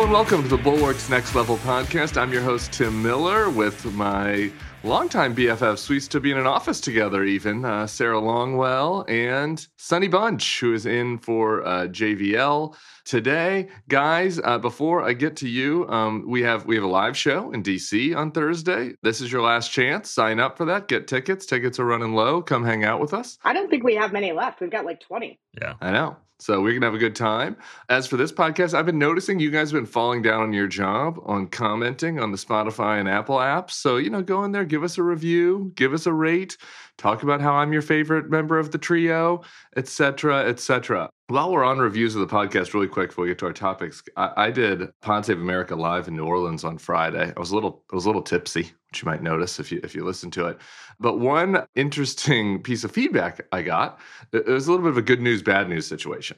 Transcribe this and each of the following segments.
And welcome to the Bulwark's Next Level podcast. I'm your host, Tim Miller, with my longtime BFFs. We used to be in an office together, even uh, Sarah Longwell and Sonny Bunch, who is in for uh, JVL today. Guys, uh, before I get to you, um, we have we have a live show in DC on Thursday. This is your last chance. Sign up for that. Get tickets. Tickets are running low. Come hang out with us. I don't think we have many left. We've got like 20. Yeah. I know. So we're gonna have a good time. As for this podcast, I've been noticing you guys have been falling down on your job on commenting on the Spotify and Apple apps. So you know, go in there, give us a review, give us a rate, talk about how I'm your favorite member of the trio, etc., etc. While we're on reviews of the podcast, really quick before we get to our topics, I, I did Pod Save America live in New Orleans on Friday. I was a little, I was a little tipsy, which you might notice if you if you listen to it. But one interesting piece of feedback I got, it was a little bit of a good news, bad news situation.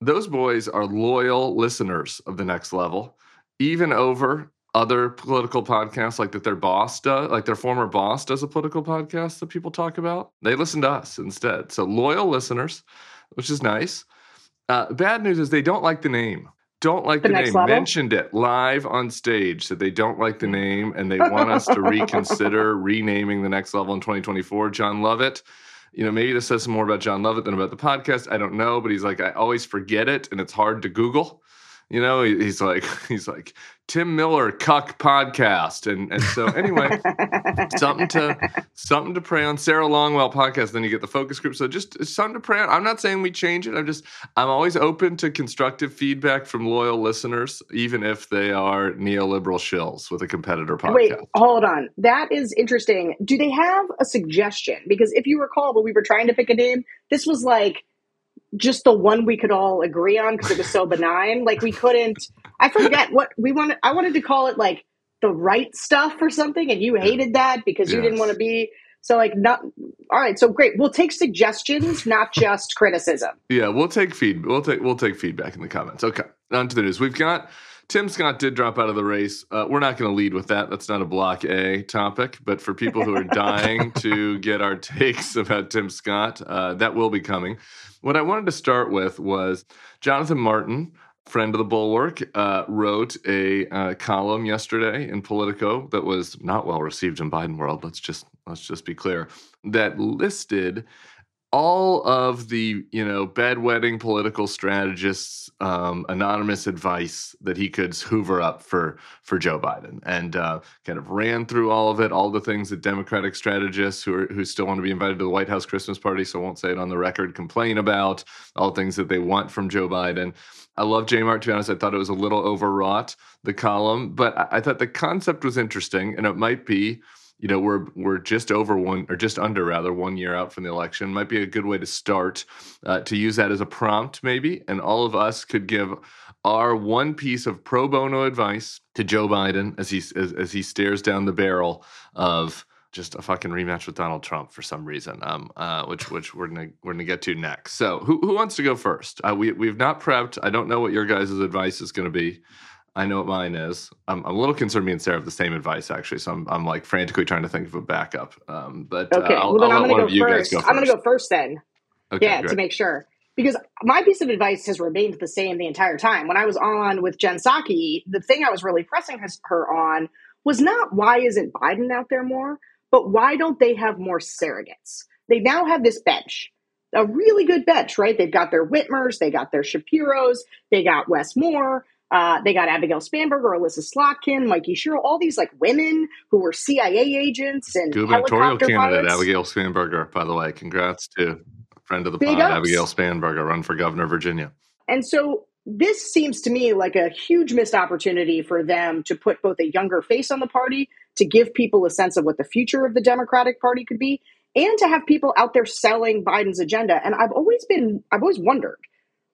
Those boys are loyal listeners of the next level, even over other political podcasts like that their boss does like their former boss does a political podcast that people talk about they listen to us instead so loyal listeners which is nice uh, bad news is they don't like the name. Don't like the, the name. Level? Mentioned it live on stage that they don't like the name and they want us to reconsider renaming the next level in 2024. jon Lovett. You know, maybe this says more about Jon Lovett than about the podcast. I don't know, but he's like, I always forget it and it's hard to Google. You know, he's like, he's like, Tim Miller Cuck podcast. And and so anyway, something to something to pray on. Sarah Longwell podcast. Then you get the focus group. So just something to pray on. I'm not saying we change it. I'm just I'm always open to constructive feedback from loyal listeners, even if they are neoliberal shills with a competitor podcast. Wait, hold on. That is interesting. Do they have a suggestion? Because if you recall, when we were trying to pick a name, this was like just the one we could all agree on because it was so benign. Like we couldn't. I forget what we wanted. I wanted to call it like the right stuff or something, and you hated that because yes. you didn't want to be. So like not all right. So great. We'll take suggestions, not just criticism. Yeah, we'll take feed. We'll take we'll take feedback in the comments. Okay, on to the news. We've got Tim Scott did drop out of the race. Uh, we're not going to lead with that. That's not a block A topic. But for people who are dying to get our takes about Tim Scott, uh, that will be coming. What I wanted to start with was Jonathan Martin, friend of the Bulwark, uh, wrote a uh, column yesterday in Politico that was not well received in Biden world. Let's just let's just be clear that listed all of the you know bedwetting political strategists um, anonymous advice that he could hoover up for for Joe Biden and uh, kind of ran through all of it all the things that democratic strategists who are who still want to be invited to the White House Christmas party so won't say it on the record complain about all the things that they want from Joe Biden. I love J Mart to be honest I thought it was a little overwrought the column but I, I thought the concept was interesting and it might be you know we're we're just over one or just under rather one year out from the election might be a good way to start uh, to use that as a prompt maybe and all of us could give our one piece of pro bono advice to Joe Biden as he as, as he stares down the barrel of just a fucking rematch with Donald Trump for some reason, um, uh, which which we're gonna we're gonna get to next. So, who who wants to go first? Uh, we we've not prepped. I don't know what your guys' advice is going to be. I know what mine is. I'm, I'm, a little concerned me and Sarah have the same advice actually, so I'm, I'm like frantically trying to think of a backup. Um, but uh, okay, uh, I'll, well, I'll I'm going to go first. Go I'm going to go first then. Okay, yeah, great. to make sure. Because my piece of advice has remained the same the entire time. When I was on with Jen Psaki, the thing I was really pressing her on was not why isn't Biden out there more, but why don't they have more surrogates? They now have this bench a really good bench, right? They've got their Whitmers, they got their Shapiros, they got Wes Moore, uh, they got Abigail Spanberger, Elissa Slotkin, Mikey Sherrill, all these like women who were CIA agents and gubernatorial candidate pilots. Abigail Spanberger, by the way. Congrats to friend of the Big pod, ups. Abigail Spanberger, run for governor of Virginia. And so this seems to me like a huge missed opportunity for them to put both a younger face on the party, to give people a sense of what the future of the Democratic Party could be, and to have people out there selling Biden's agenda. And I've always been, I've always wondered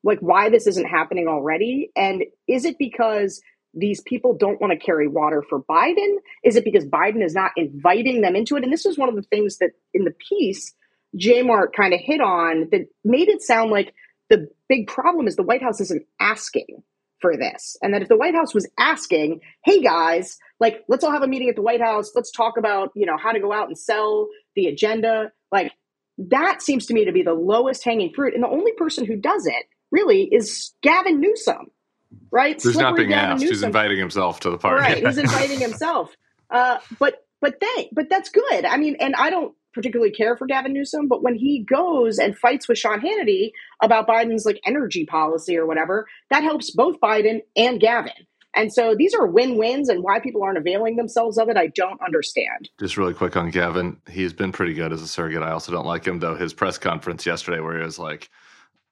like why this isn't happening already and is it because these people don't want to carry water for Biden? Is it because Biden is not inviting them into it? And this was one of the things that in the piece J Mart kind of hit on that made it sound like the big problem is the White House isn't asking for this. And that if the White House was asking, hey guys, like let's all have a meeting at the White House, let's talk about, you know, how to go out and sell the agenda, like that seems to me to be the lowest hanging fruit. And the only person who does it really is Gavin Newsom. right? He's not being Gavin asked. He's inviting himself to the party. Right, he's inviting himself. Uh, but but they but that's good. I mean, and I don't particularly care for Gavin Newsom, but when he goes and fights with Sean Hannity about Biden's like energy policy or whatever, that helps both Biden and Gavin. And so these are win-wins, and why people aren't availing themselves of it, I don't understand. Just really quick on Gavin. He's been pretty good as a surrogate. I also don't like him though. His press conference yesterday, where he was like,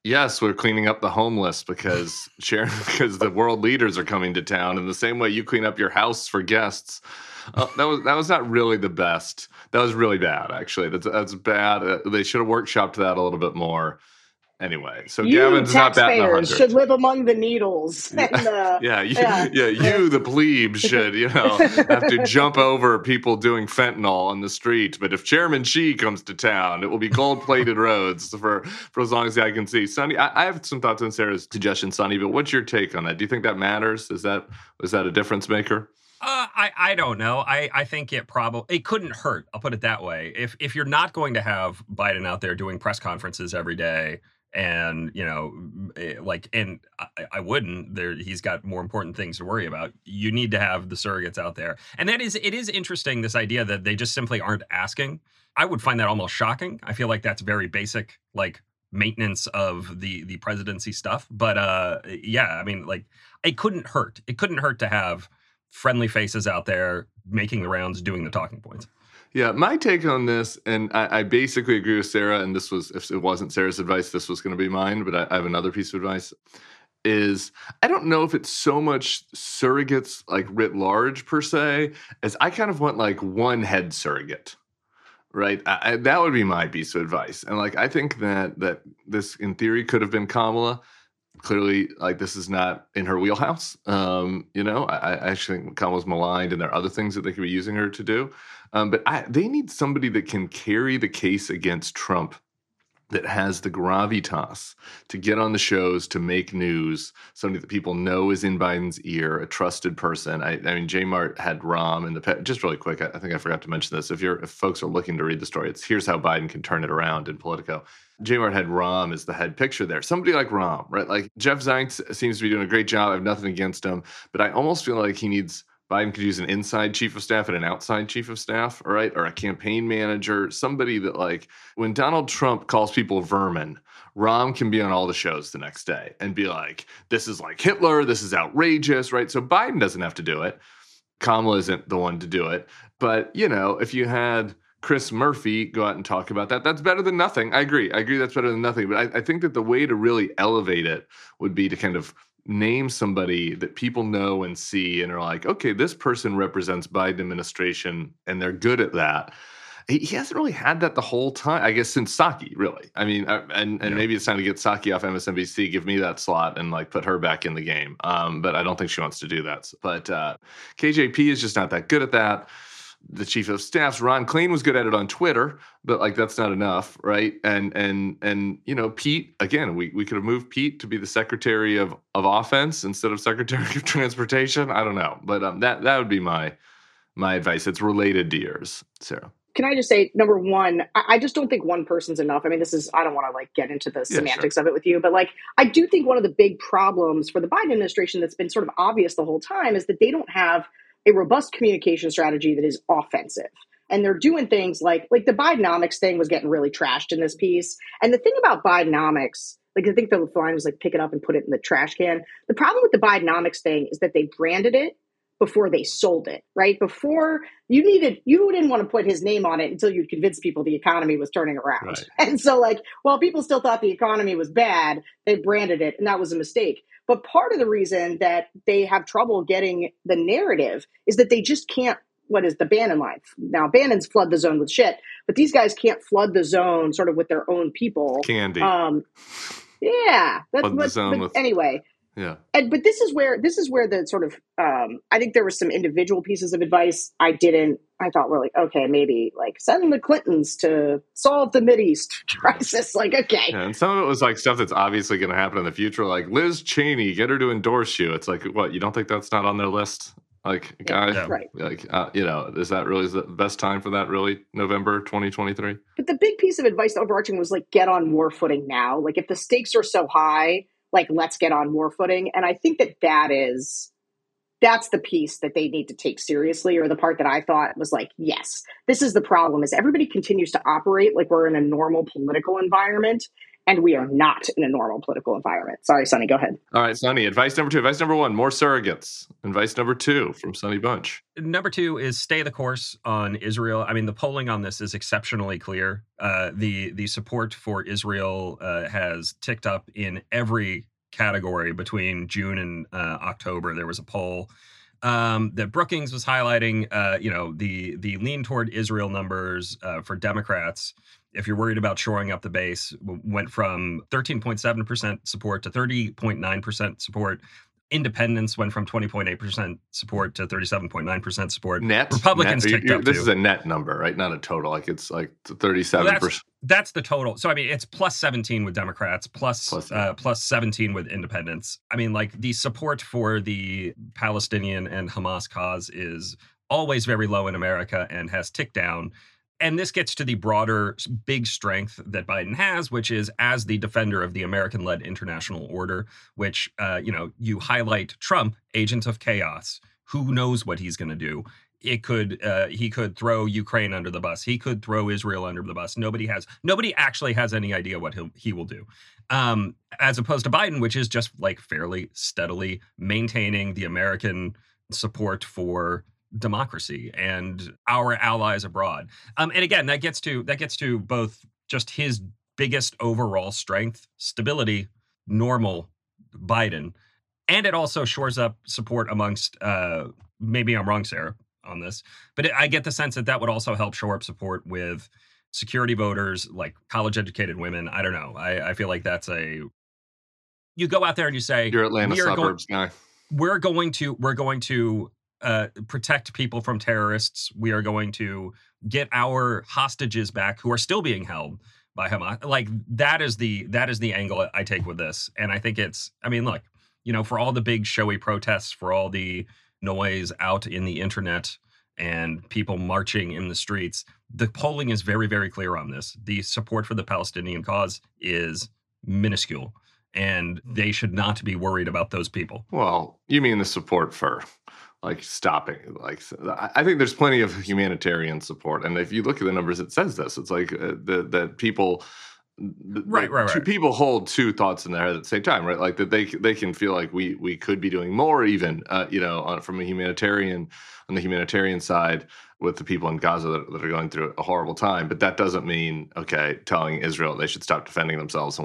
"Yes, we're cleaning up the homeless because Sharon, because the world leaders are coming to town in the same way you clean up your house for guests." Uh, that was that was not really the best. That was really bad, actually. That's that's bad. Uh, they should have workshopped that a little bit more. Anyway, so you Gavin's not batting a taxpayers hundred. should live among the needles. And, uh, Yeah, you, Yeah. yeah, you, the plebes, should you know have to jump over people doing fentanyl on the street. But if Chairman Xi comes to town, it will be gold-plated roads for for as long as I can see. Sonny, I, I have some thoughts on Sarah's suggestion, Sonny. But what's your take on that? Do you think that matters? Is that is that a difference maker? Uh, I I don't know. I I think it probably it couldn't hurt. I'll put it that way. If if you're not going to have Biden out there doing press conferences every day, and you know, eh, like, and I, I wouldn't. There, he's got more important things to worry about. You need to have the surrogates out there, and that is it is interesting. This idea that they just simply aren't asking. I would find that almost shocking. I feel like that's very basic, like maintenance of the the presidency stuff. But uh, yeah, I mean, like, it couldn't hurt. It couldn't hurt to have friendly faces out there making the rounds, doing the talking points. Yeah, my take on this, and I, I basically agree with Sarah. And this was, if it wasn't Sarah's advice, this was going to be mine. But I, I have another piece of advice. Is I don't know if it's so much surrogates like writ large per se, as I kind of want like one head surrogate, right? I, I, that would be my piece of advice. And like I think that that this in theory could have been Kamala. Clearly, like this is not in her wheelhouse. Um, you know, I, I actually think Kamala's maligned, and there are other things that they could be using her to do. Um, but I, they need somebody that can carry the case against Trump that has the gravitas to get on the shows to make news, somebody that people know is in Biden's ear, a trusted person. I, I mean, J Mart had Ron in the pe- just really quick. I, I think I forgot to mention this. If you're if folks are looking to read the story, it's here's how Biden can turn it around in Politico. J Mart had Ron as the head picture there. Somebody like Ron, right? Like Jeff Zients seems to be doing a great job. I have nothing against him, but I almost feel like he needs Biden could use an inside chief of staff and an outside chief of staff, all right? Or a campaign manager, somebody that, like, when Donald Trump calls people vermin, Ron can be on all the shows the next day and be like, this is like Hitler, this is outrageous, right? So Biden doesn't have to do it. Kamala isn't the one to do it. But, you know, if you had Chris Murphy go out and talk about that, that's better than nothing. I agree. I agree that's better than nothing. But I, I think that the way to really elevate it would be to kind of name somebody that people know and see and are like, okay, this person represents Biden administration and they're good at that. He, he hasn't really had that the whole time, I guess, since Psaki, really. I mean, uh, and and Yeah. maybe it's time to get Psaki off MSNBC, give me that slot and like put her back in the game. Um, but I don't think she wants to do that. But uh, KJP is just not that good at that the chief of staffs ron klain was good at it on twitter but like that's not enough right and and and you know pete again we, we could have moved pete to be the secretary of of offense instead of secretary of transportation i don't know but um, that that would be my my advice it's related to yours sarah Can I just say, number one, I, just don't think one person's enough. I mean, this is, I don't want to like get into the sure. semantics of it with you, but like, I do think one of the big problems for the Biden administration that's been sort of obvious the whole time is that they don't have a robust communication strategy that is offensive. And they're doing things like like the Bidenomics thing was getting really trashed in this piece. And the thing about Bidenomics, like I think the line was like pick it up and put it in the trash can. The problem with the Bidenomics thing is that they branded it before they sold it, right? Before you needed, you didn't want to put his name on it until you'd convince people the economy was turning around. Right. And so, like, while people still thought the economy was bad, they branded it, and that was a mistake. But part of the reason that they have trouble getting the narrative is that they just can't. What is the Bannon line? Now, Bannon's flood the zone with shit, but these guys can't flood the zone sort of with their own people. candy Um, yeah, that's Flood the zone but with- anyway, yeah and but this is where this is where the sort of um, I think there were some individual pieces of advice I didn't. I thought were like, okay, maybe like send the Clintons to solve the Mideast crisis. Like, okay, Yeah, and some of it was like stuff that's obviously going to happen in the future, like Liz Cheney, get her to endorse you. It's like, what? You don't think that's not on their list? Like, guys, Yeah. right. like, uh, you know, is that really the best time for that? Really, November 2023? But the big piece of advice overarching was like, get on war footing now. Like, if the stakes are so high, like let's get on war footing. And I think that that is that's the piece that they need to take seriously or the part that i thought was like yes this is the problem is everybody continues to operate like we're in a normal political environment and we are not in a normal political environment. Sorry, Sonny, go ahead. All right, Sonny, advice number two. Advice number one, more surrogates. Advice number two from Sonny Bunch. Number two is stay the course on Israel. I mean, the polling on this is exceptionally clear. Uh, the the support for Israel uh, has ticked up in every category between June and uh, October. There was a poll um, that Brookings was highlighting. Uh, you know, the the lean toward Israel numbers uh, for Democrats if you're worried about shoring up the base, went from 13.7% support to 30.9% support. Independents went from 20.8% support to 37.9% support. Net Republicans net, ticked up. This too. is a net number, right? Not a total. Like it's like 37. Well, that's, that's, the total. So I mean, it's plus 17 with Democrats, plus plus, uh, plus 17 with independents. I mean, like the support for the Palestinian and Hamas cause is always very low in America and has ticked down and this gets to the broader big strength that Biden has, which is as the defender of the American-led international order, which uh, you know you highlight Trump, agent of chaos. Who knows what he's going to do? It could uh, he could throw Ukraine under the bus. He could throw Israel under the bus. Nobody has nobody actually has any idea what he he will do. Um, as opposed to Biden, which is just like fairly steadily maintaining the American support for democracy and our allies abroad. Um, and again, that gets to that gets to both just his biggest overall strength, stability, normal Biden, and it also shores up support amongst. Uh, maybe I'm wrong, Sarah, on this, but it, I get the sense that that would also help shore up support with security voters, like college-educated women. I don't know. I, I feel like that's a. You go out there and you say, "You're Atlanta suburbs going, guy." We're going to we're going to uh, protect people from terrorists. We are going to get our hostages back who are still being held by Hamas. Like that is the that is the angle I take with this, and I think it's. I mean, look, you know, for all the big showy protests, for all the noise out in the internet and people marching in the streets, the polling is very very clear on this. The support for the Palestinian cause is minuscule and they should not be worried about those people. Well, you mean the support for like stopping like i think there's plenty of humanitarian support and if you look at the numbers it says this it's like uh, the, that people right, right, right. people hold two thoughts in their head at the same time, right? Like that they they can feel like we we could be doing more, even uh, you know, on, from a humanitarian on the humanitarian side with the people in Gaza that, that, are going through a horrible time. But that doesn't mean okay, telling Israel they should stop defending themselves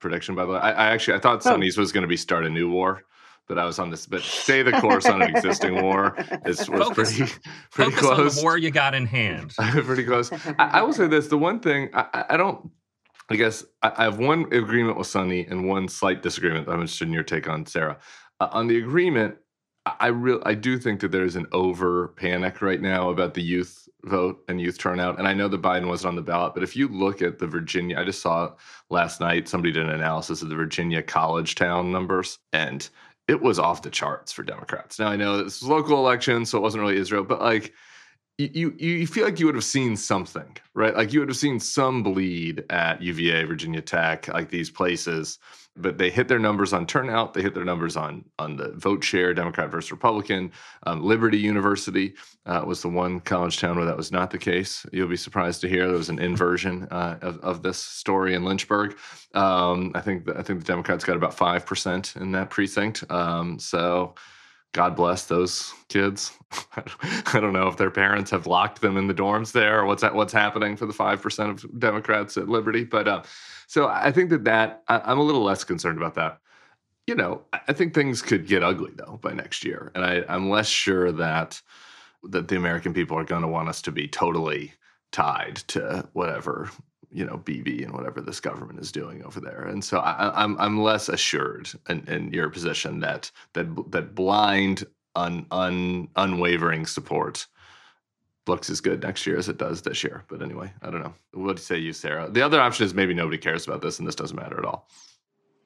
and we should you know give up on the host, exactly. Know, like give up on the exactly. hostages, etc. I predicted both of your guys prediction, by the way. I, I actually I thought Sonny's oh. was going to be start a new war, but I was on this. But stay the course on an existing war is was focus, pretty pretty focus close. On the war you got in hand. pretty close. I, I, will say this: the one thing I, I don't. I guess I, I, have one agreement with Sonny and one slight disagreement. I'm interested in your take on Sarah. Uh, on the agreement, I real I do think that there's an over panic right now about the youth vote and youth turnout. And I know that Biden wasn't on the ballot, but if you look at the Virginia, I just saw last night somebody did an analysis of the Virginia college town numbers, and it was off the charts for Democrats. Now I know this was local election, so it wasn't really Israel, but like you you feel like you would have seen something, right? Like you would have seen some bleed at UVA, Virginia Tech, like these places but they hit their numbers on turnout. They hit their numbers on on the vote share, Democrat versus Republican. Um, Liberty University uh, was the one college town where that was not the case. You'll be surprised to hear there was an inversion uh, of, of this story in Lynchburg. Um, I think the, I think the Democrats got about five percent in that precinct. Um, so. God bless those kids. I don't know if their parents have locked them in the dorms there or what's what's happening for the five percent of Democrats at Liberty. But uh, so I think that that I, am a little less concerned about that. You know, I think things could get ugly though by next year, and I, I'm less sure that that the American people are going to want us to be totally tied to whatever you know Bibi and whatever this government is doing over there. And so I, am I'm, I'm less assured in, in, your position that that that blind un, un unwavering support looks as good next year as it does this year. But anyway, I don't know. What do you say, you Sarah? The other option is maybe nobody cares about this, and this doesn't matter at all.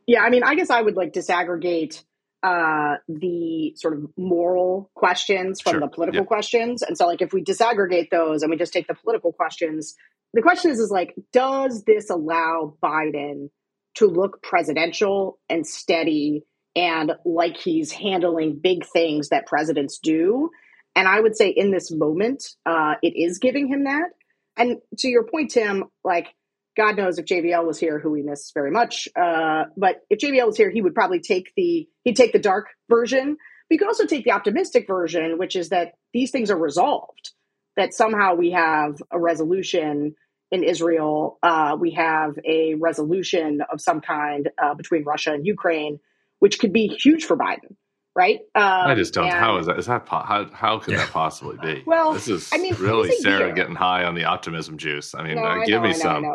Yeah, I mean, I guess I would like disaggregate uh, the sort of moral questions from sure. the political questions. And so, like, if we disaggregate those and we just take the political questions, the question is, is like, does this allow Biden to look presidential and steady and like he's handling big things that presidents do? And I would say in this moment, uh, it is giving him that. And to your point, Tim, like God knows if JVL was here, who we miss very much. Uh, but if JVL was here, he would probably take the he'd take the dark version. But you could also take the optimistic version, which is that these things are resolved. That somehow we have a resolution in Israel. Uh, we have a resolution of some kind uh, between Russia and Ukraine, which could be huge for Biden right? Um, I just don't. And, how is that? Is that how? How could yeah. that possibly be? Well, this is I mean, really Sarah getting high on the optimism juice. I mean, no, uh, I give know, me I know, some. I,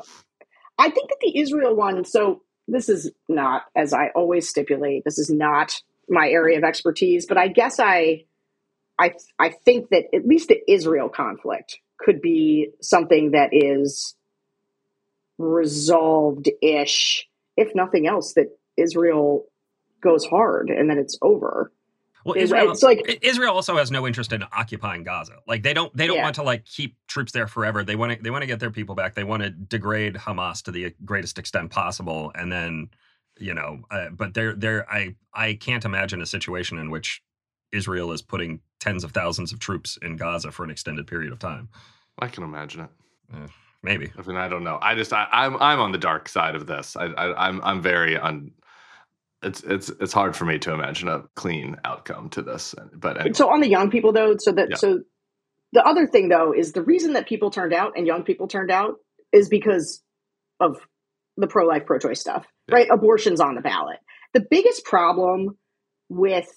I think that the Israel one. So this is not, as I always stipulate, this is not my area of expertise. But I guess I, I, I think that at least the Israel conflict could be something that is resolved ish, if nothing else, that Israel goes hard and then it's over. Well, Israel, it's like Israel also has no interest in occupying Gaza. Like they don't they don't yeah. want to like keep troops there forever. They want to they want to get their people back. They want to degrade Hamas to the greatest extent possible, and then you know. Uh, but they're they're I I can't imagine a situation in which Israel is putting tens of thousands of troops in Gaza for an extended period of time. I can imagine it. Uh, maybe. I mean, I don't know. I just I, am I'm, I'm on the dark side of this. I, I I'm I'm very un it's it's it's hard for me to imagine a clean outcome to this. But anyway. so on the young people though, so that yeah. so the other thing though is the reason that people turned out and young people turned out is because of the pro life pro choice stuff, yeah. right? Abortion's on the ballot. The biggest problem with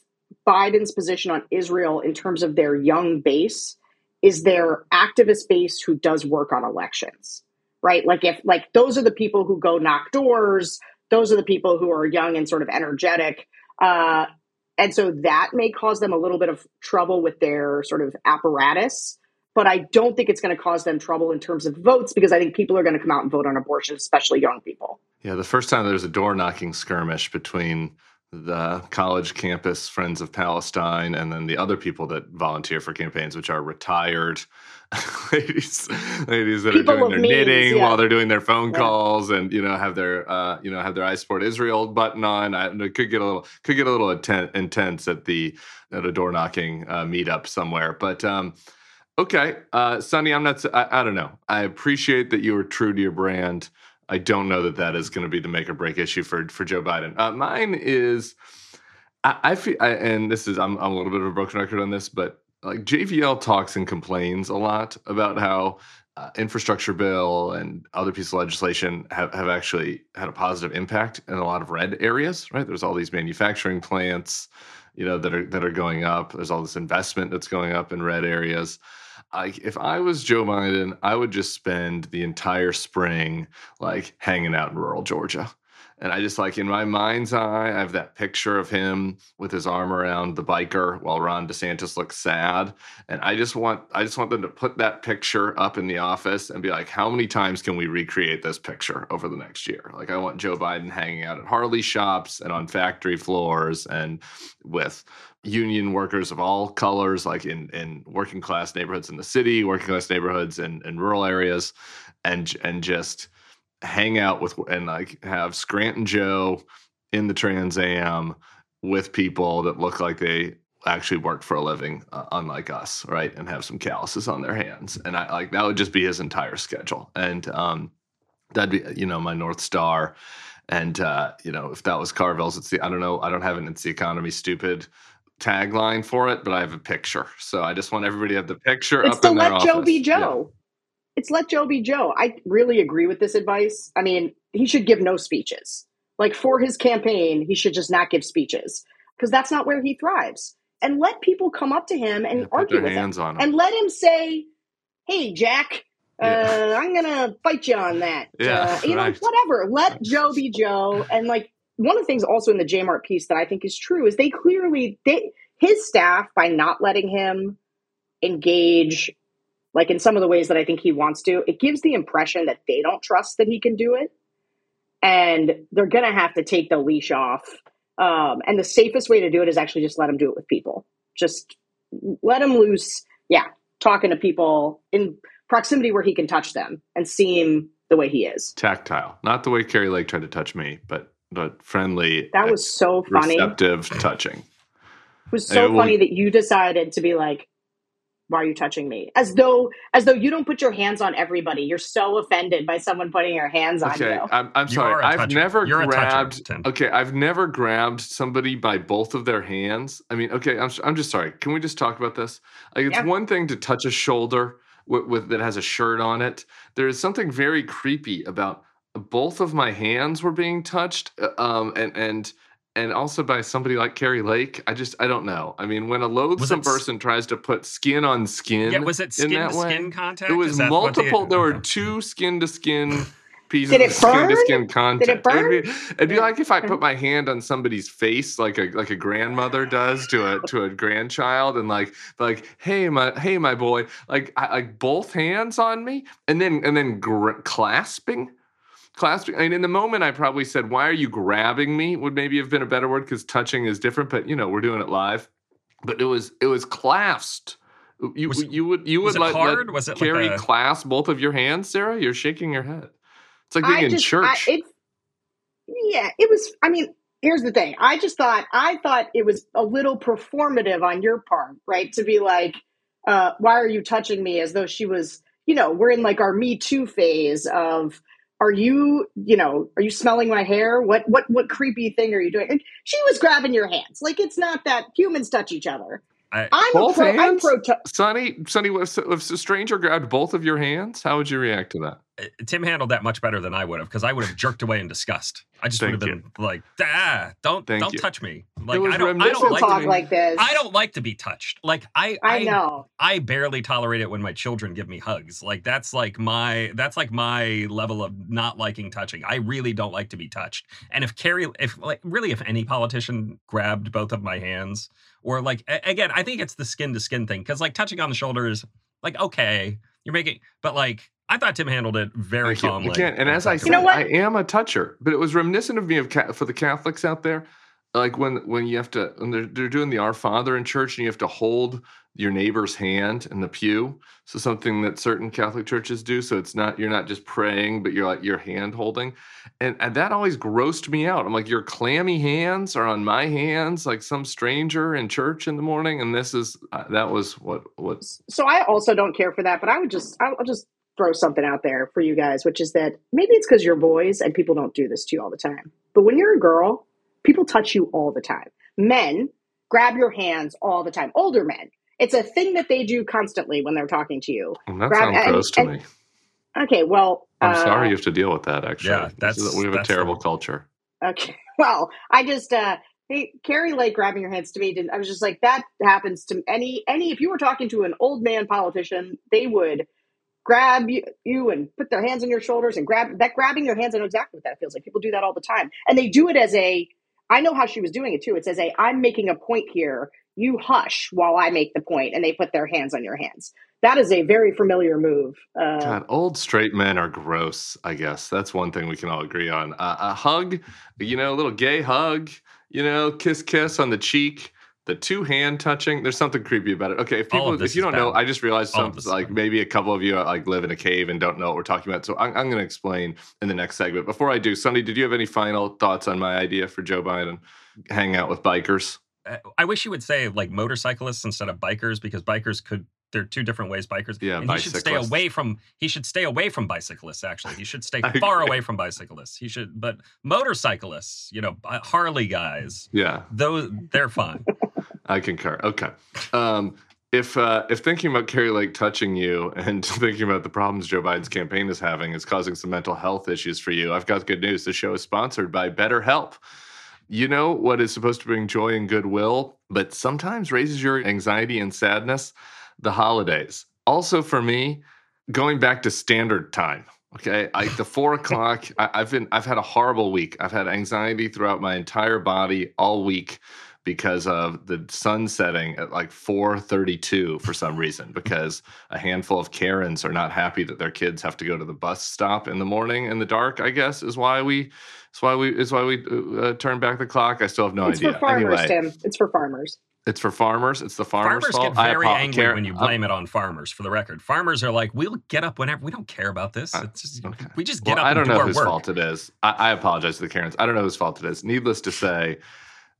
Biden's position on Israel in terms of their young base is their activist base who does work on elections, right? Like if like those are the people who go knock doors, those are the people who are young and sort of energetic. Uh, and so that may cause them a little bit of trouble with their sort of apparatus. But I don't think it's going to cause them trouble in terms of votes because I think people are going to come out and vote on abortion, especially young people. Yeah, the first time there was a door knocking skirmish between the college campus Friends of Palestine and then the other people that volunteer for campaigns, which are retired ladies, ladies that People are doing their means, knitting yeah. while they're doing their phone yeah. calls, and you know have their uh, you know have their I support Israel button on. I, it could get a little could get a little intense at the at a door knocking uh, meetup somewhere, but. Um, okay, uh, Sonny, I'm not. I, I don't know. I appreciate that you were true to your brand. I don't know that that is going to be the make or break issue for for Joe Biden. Uh, mine is, I, I feel, I, and this is I'm, I'm a little bit of a broken record on this, but like JVL talks and complains a lot about how uh, infrastructure bill and other pieces of legislation have, have actually had a positive impact in a lot of red areas, right? There's all these manufacturing plants, you know, that are that are going up. There's all this investment that's going up in red areas. Like if I was Joe Biden, I would just spend the entire spring like hanging out in rural Georgia and I just like in my mind's eye, I have that picture of him with his arm around the biker while Ron DeSantis looks sad. And I just want I just want them to put that picture up in the office and be like, how many times can we recreate this picture over the next year? Like I want Joe Biden hanging out at Harley shops and on factory floors and with union workers of all colors, like in in working class neighborhoods in the city, working class neighborhoods and in, in rural areas, and and just hang out with and like have Scranton Joe in the Trans Am with people that look like they actually work for a living, uh, unlike us, right? And have some calluses on their hands. And I like that would just be his entire schedule. And um, that'd be, you know, my North Star. And, uh, you know, if that was Carville's, it's the, I don't know, I don't have an It's the Economy Stupid tagline for it, but I have a picture. So I just want everybody to have the picture it's up in their let Joe be Joe. Yeah it's let Joe be Joe. I really agree with this advice. I mean, he should give no speeches. Like for his campaign, he should just not give speeches because that's not where he thrives. And let people come up to him and yeah, argue with him. him. And let him say, hey, Jack, yeah. uh, I'm going to fight you on that. Yeah, uh, you right. know, whatever. Let Joe be Joe. And like one of the things also in the Jmart piece that I think is true is they clearly, they, his staff, by not letting him engage like in some of the ways that I think he wants to, it gives the impression that they don't trust that he can do it. And they're going to have to take the leash off. Um, and the safest way to do it is actually just let him do it with people. Just let him loose. Yeah. Talking to people in proximity where he can touch them and seem the way he is. Tactile, not the way Kari Lake tried to touch me, but but friendly. That was so funny. Receptive touching. It was so It will- funny that you decided to be like, "Why are you touching me?" As though, as though you don't put your hands on everybody. You're so offended by someone putting your hands on Okay, you. I'm, I'm You sorry. are a I've toucher. never You're a toucher, grabbed. Okay, I've never grabbed somebody by both of their hands. I mean, okay, I'm, I'm just sorry. Can we just talk about this? Like, it's Yeah. one thing to touch a shoulder with, with that has a shirt on it. There is something very creepy about both of my hands were being touched, uh, um, and and and also by somebody like Kari Lake. I just I don't know. I mean, when a loathsome it person tries to put skin on skin, Yeah, was it skin that to way? skin contact? It was that what they- multiple. There were two skin to skin pieces Did it of skin to burn? skin contact. burn? It'd be, it'd be Yeah. like if I put my hand on somebody's face, like a like a grandmother does to a to a grandchild, and like like hey my hey my boy, like I, like both hands on me, and then and then gr- clasping. Clasping. I mean, in the moment, I probably said, "Why are you grabbing me?" Would maybe have been a better word because touching is different. But you know, we're doing it live. But it was it was clasped. You Was- you would you was would it let, hard? let Was it like Kari a- clasp both of your hands, Sarah? You're shaking your head. It's like being I in just, church. I, it, yeah, it was. I mean, here's the thing. I just thought, I thought it was a little performative on your part, right? To be like, uh, "Why are you touching me?" As though she was, you know, we're in like our Me Too phase of. Are you, you know, are you smelling my hair? What, what, what creepy thing are you doing? And she was grabbing your hands. Like it's not that humans touch each other. I- I'm Both a pro. I'm pro. tou- Sonny, Sonny, if, if a stranger grabbed both of your hands, how would you react to that? Uh, Tim handled that much better than I would have because I would have jerked away in disgust. I just would have been like, "Ah, don't Thank don't you. touch me!" Like I don't, I don't Don't like talk to be, like this. I don't like to be touched. Like I, I know. I barely tolerate it when my children give me hugs. Like that's like my that's like my level of not liking touching. I really don't like to be touched. And if Kari, if like really, if any politician grabbed both of my hands, or like a- again, I think it's the skin to skin thing because like touching on the shoulders, like okay, you're making, but like I thought Tim handled it very Thank you. calmly. Again, and as I said, You know what? I am a toucher, but it was reminiscent of me of for the Catholics out there, like when when you have to when they're, they're doing the Our Father in church, and you have to hold your neighbor's hand in the pew. So something that certain Catholic churches do. So it's not you're not just praying, but you're like you're hand holding, and, and that always grossed me out. I'm like, your clammy hands are on my hands, like some stranger in church in the morning, and this is uh, that was what what so I also don't care for that, but I would just I'll I'll just throw something out there for you guys, which is that maybe it's because you're boys and people don't do this to you all the time. But when you're a girl, people touch you all the time. Men grab your hands all the time. Older men. It's a thing that they do constantly when they're talking to you. that Grab- sounds and- gross to and- me. Okay, well, I'm uh, sorry you have to deal with that. Actually, Yeah, This that's- is- we have a that's the- terrible culture. Okay. Well, I just uh hey Kari Lake grabbing your hands to me didn't I was just like that happens to any any if you were talking to an old man politician, they would grab you, and put their hands on your shoulders and grab that grabbing your hands I know exactly what that feels like. People do that all the time. And they do it as a I know how she was doing it too. It's as a I'm making a point here. You hush while I make the point and they put their hands on your hands. That is a very familiar move. Uh, God, old straight men are gross. I guess that's one thing we can all agree on. Uh, a hug, you know, a little gay hug, you know, kiss, kiss on the cheek. The two hand touching, there's something creepy about it. Okay, if people if you don't know. I just realized All of some, like bad. maybe a couple of you like live in a cave and don't know what we're talking about. So I'm, I'm going to explain in the next segment. Before I do, Sonny did you have any final thoughts on my idea for Joe Biden? Hang out with bikers. Uh, I wish you would say like motorcyclists instead of bikers because bikers could. There are two different ways bikers. Yeah, and he should stay away from. He should stay away from bicyclists. Actually, he should stay far away from bicyclists. He should, but motorcyclists, you know, uh, Harley guys, Yeah. those they're fine. I concur. Okay. Um, if uh, if thinking about Kari Lake touching you and thinking about the problems Joe Biden's campaign is having is causing some mental health issues for you, I've got good news. The show is sponsored by BetterHelp. You know what is supposed to bring joy and goodwill, but sometimes raises your anxiety and sadness? The holidays. Also, for me, going back to standard time. Okay, like the four o'clock. I, I've been. I've had a horrible week. I've had anxiety throughout my entire body all week because of the sun setting at like 4:32 for some reason because a handful of Karens are not happy that their kids have to go to the bus stop in the morning in the dark I guess is why we is why we is why we uh, turn back the clock I still have no it's idea for farmers, anyway Tim. It's for farmers. It's for farmers. It's the farmers', farmers fault. get very angry Karen, when you I'm- blame it on farmers. For the record, farmers are like, "We'll get up whenever. We don't care about this. It's just, okay. We just get Well, up. I don't do know whose work. fault it is. I, I apologize to the Karens. I don't know whose fault it is. Needless to say,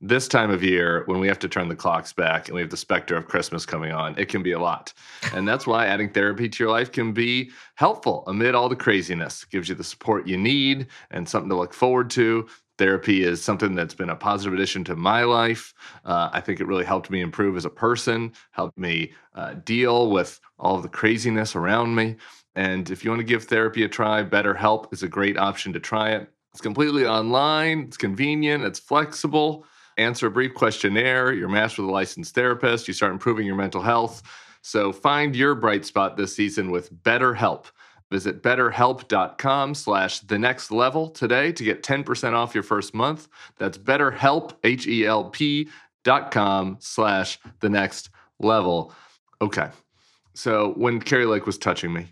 this time of year, when we have to turn the clocks back and we have the specter of Christmas coming on, it can be a lot. And that's why adding therapy to your life can be helpful amid all the craziness. It gives you the support you need and something to look forward to. Therapy is something that's been a positive addition to my life. Uh, I think it really helped me improve as a person, helped me uh, deal with all the craziness around me. And if you want to give therapy a try, BetterHelp is a great option to try it. It's completely online, it's convenient, it's flexible. Answer a brief questionnaire, you're matched with a licensed therapist, you start improving your mental health. So find your bright spot this season with BetterHelp. Visit betterhelp.com slash the next level today to get 10% off your first month. That's betterhelp, H-E-L-P dot com slash the next level. Okay. So when Kari Lake was touching me,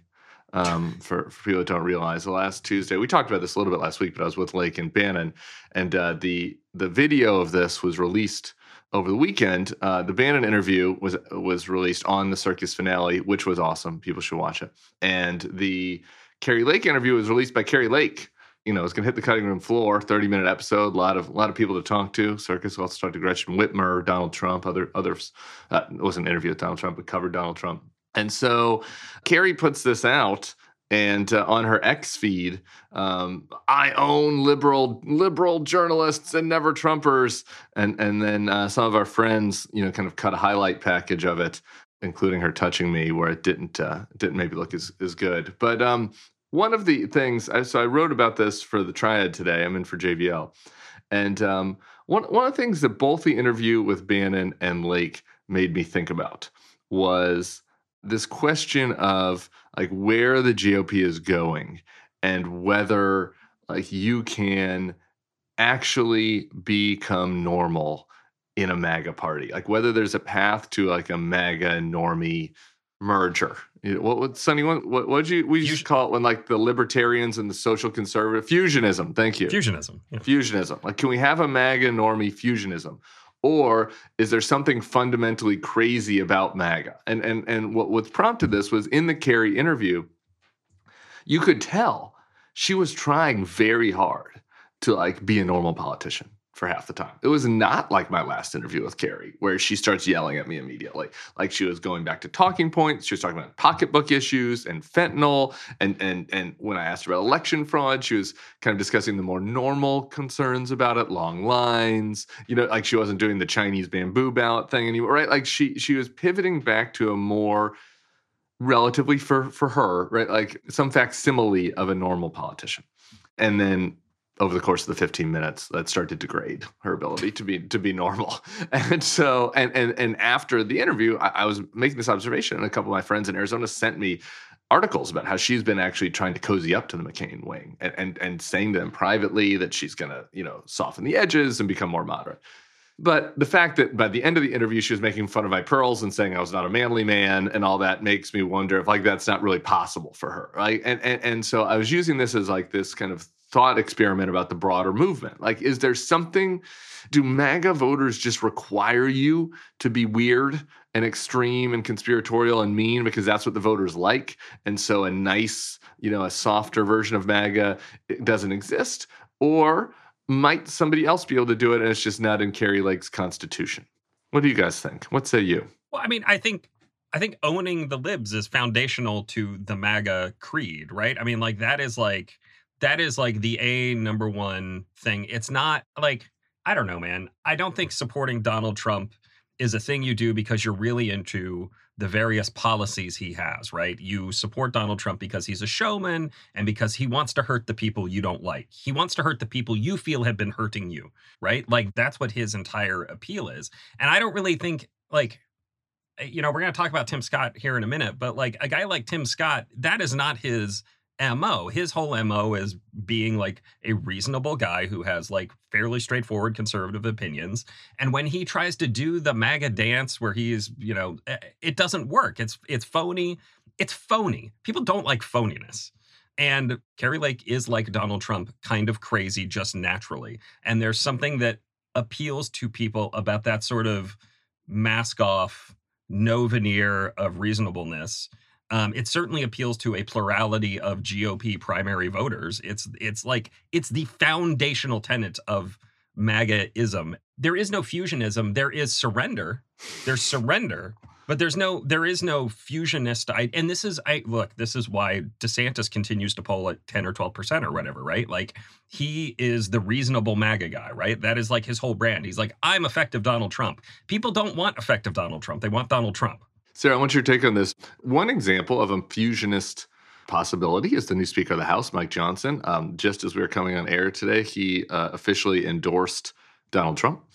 um, for, for people that don't realize, the last Tuesday we talked about this a little bit last week, but I was with Lake and Bannon, and uh, the the video of this was released over the weekend. Uh, the Bannon interview was was released on the circus finale, which was awesome. People should watch it. And the Kari Lake interview was released by Kari Lake. You know, it's gonna hit the cutting room floor. Thirty minute episode. A lot of a lot of people to talk to. Circus also talked to Gretchen Whitmer, Donald Trump, other others. Uh, it wasn't an interview with Donald Trump, but covered Donald Trump. And so Kari puts this out and uh, on her X feed, um, I own liberal liberal journalists and never Trumpers, and and then uh, some of our friends, you know, kind of cut a highlight package of it, including her touching me, where it didn't uh, didn't maybe look as as good. But um, one of the things, I, so I wrote about this for the Triad today. I'm in for JVL, and um, one one of the things that both the interview with Bannon and Lake made me think about was this question of like where the GOP is going and whether like you can actually become normal in a MAGA party, like whether there's a path to like a MAGA normie merger. What would Sonny? What would you we Fusion- call it when like the libertarians and the social conservative fusionism? Thank you Fusionism. Yeah. fusionism. Like, can we have a MAGA normie fusionism? Or is there something fundamentally crazy about MAGA? And and and what what prompted this was in the Kari interview, you could tell she was trying very hard to like be a normal politician for half the time. It was not like my last interview with Kari, where she starts yelling at me immediately. Like she was going back to talking points. She was talking about pocketbook issues and fentanyl. And and and when I asked about election fraud, she was kind of discussing the more normal concerns about it, long lines. You know, like she wasn't doing the Chinese bamboo ballot thing anymore, right? Like she she was pivoting back to a more relatively for for her, right? Like some facsimile of a normal politician. And then over the course of the 15 minutes that started to degrade her ability to be to be normal and so and and and after the interview I, I was making this observation and a couple of my friends in arizona sent me articles about how she's been actually trying to cozy up to the mccain wing and and, and saying to them privately that she's going to you know soften the edges and become more moderate but the fact that by the end of the interview she was making fun of my pearls and saying I was not a manly man and all that makes me wonder if like that's not really possible for her, right? And and and so I was using this as like this kind of thought experiment about the broader movement. Like, is there something? Do MAGA voters just require you to be weird and extreme and conspiratorial and mean because that's what the voters like? And so a nice, you know, a softer version of MAGA doesn't exist, or might somebody else be able to do it and it's just not in Kari Lake's constitution? What do you guys think? What say you? Well, I mean, I think I think owning the libs is foundational to the MAGA creed, right? I mean, like that is like that is like the A number one thing. It's not like I don't know, man. I don't think supporting Donald Trump is a thing you do because you're really into the various policies he has, right? You support Donald Trump because he's a showman and because he wants to hurt the people you don't like. He wants to hurt the people you feel have been hurting you, right? Like that's what his entire appeal is. And I don't really think like eh, you know, we're going to talk about Tim Scott here in a minute, but like a guy like Tim Scott, that is not his MO. His whole MO is being like a reasonable guy who has like fairly straightforward conservative opinions. And when he tries to do the MAGA dance where he's, you know, eh, it doesn't work. It's it's phony. It's phony. People don't like phoniness. And Kari Lake is like Donald Trump, kind of crazy just naturally. And there's something that appeals to people about that sort of mask off, no veneer of reasonableness. Um, it certainly appeals to a plurality of GOP primary voters. It's it's like it's the foundational tenet of MAGAism. There is no fusionism. There is surrender. There's surrender, but there's no there is no fusionist. I, and this is I look. This is why DeSantis continues to poll at ten or twelve percent or whatever. Right? Like he is the reasonable MAGA guy. Right? That is like his whole brand. He's like I'm effective Donald Trump. People don't want effective Donald Trump. They want Donald Trump. Sarah, I want your take on this. One example of a fusionist possibility is the new Speaker of the House, Mike Johnson. Um, just as we were coming on air today, he uh, officially endorsed Donald Trump.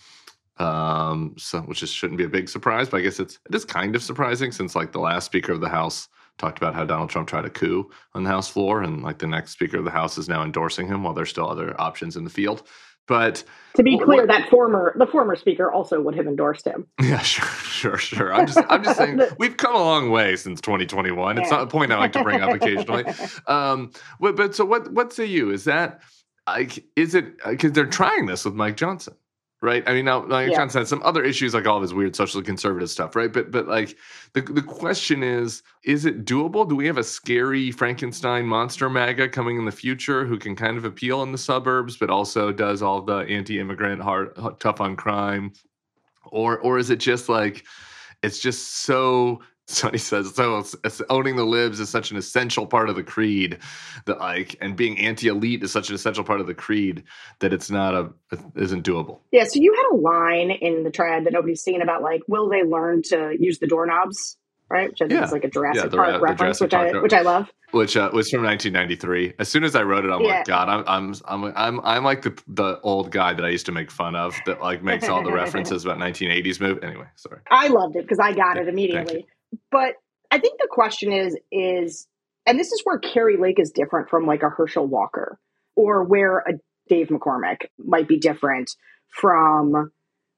Um, so, which just shouldn't be a big surprise, but I guess it's it is kind of surprising since like the last Speaker of the House talked about how Donald Trump tried a coup on the House floor, and like the next Speaker of the House is now endorsing him while there's still other options in the field. But to be clear, what, that former the former speaker also would have endorsed him. Yeah, sure, sure, sure. I'm just I'm just saying we've come a long way since 2021. It's not a point I like to bring up occasionally. Um, but, but so what what say you? Is that like is it because they're trying this with Mike Johnson? Right? I mean, now like yeah. John said, some other issues like all this weird socially conservative stuff, right? But but like the the question is, is it doable? Do we have a scary Frankenstein monster MAGA coming in the future who can kind of appeal in the suburbs, but also does all the anti-immigrant, hard, tough on crime, or or is it just like it's just so Sonny says, so owning the libs is such an essential part of the creed that like, and being anti-elite is such an essential part of the creed that it's not a, isn't doable. Yeah. So you had a line in the triad that nobody's seen about like, will they learn to use the doorknobs? Right. Which I think yeah. is like a Jurassic yeah, the, Park the reference, Jurassic which Park I, which I love. Which uh, was from 1993. As soon as I wrote it, I'm yeah. like, God, I'm, I'm, I'm, I'm, I'm like the, the old guy that I used to make fun of that like makes all the references about 1980s move. Anyway, sorry. I loved it because I got it immediately. But I think the question is is and this is where Kari Lake is different from like a Herschel Walker or where a Dave McCormick might be different from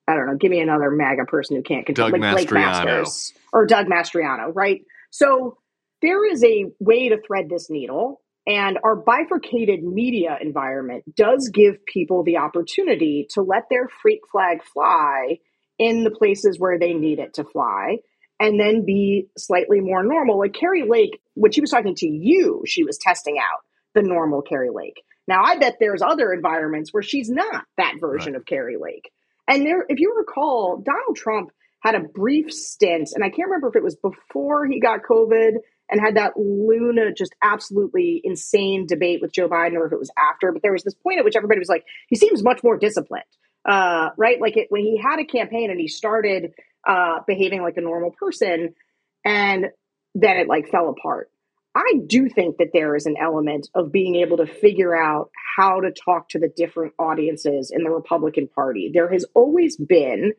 I don't know, give me another MAGA person who can't control like Blake Masters or Doug Mastriano, right? So there is a way to thread this needle and our bifurcated media environment does give people the opportunity to let their freak flag fly in the places where they need it to fly and then be slightly more normal. Like Kari Lake, when she was talking to you, she was testing out the normal Kari Lake. Now, I bet there's other environments where she's not that version right. of Kari Lake. And there, if you recall, Donald Trump had a brief stint, and I can't remember if it was before he got COVID and had that Luna just absolutely insane debate with Joe Biden, or if it was after. But there was this point at which everybody was like, he seems much more disciplined, uh, right? Like it, when he had a campaign and he started uh, behaving like a normal person, and then it like fell apart. I do think that there is an element of being able to figure out how to talk to the different audiences in the Republican Party. There has always been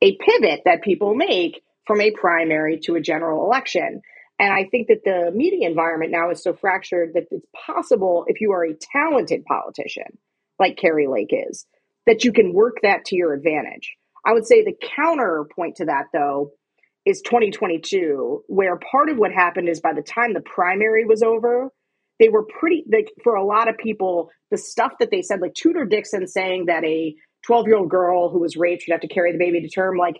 a pivot that people make from a primary to a general election. And I think that the media environment now is so fractured that it's possible, if you are a talented politician, like Kari Lake is, that you can work that to your advantage. I would say the counterpoint to that, though, is 2022, where part of what happened is by the time the primary was over, they were pretty, like, for a lot of people, the stuff that they said, like Tudor Dixon saying that a 12 year old girl who was raped should have to carry the baby to term, like,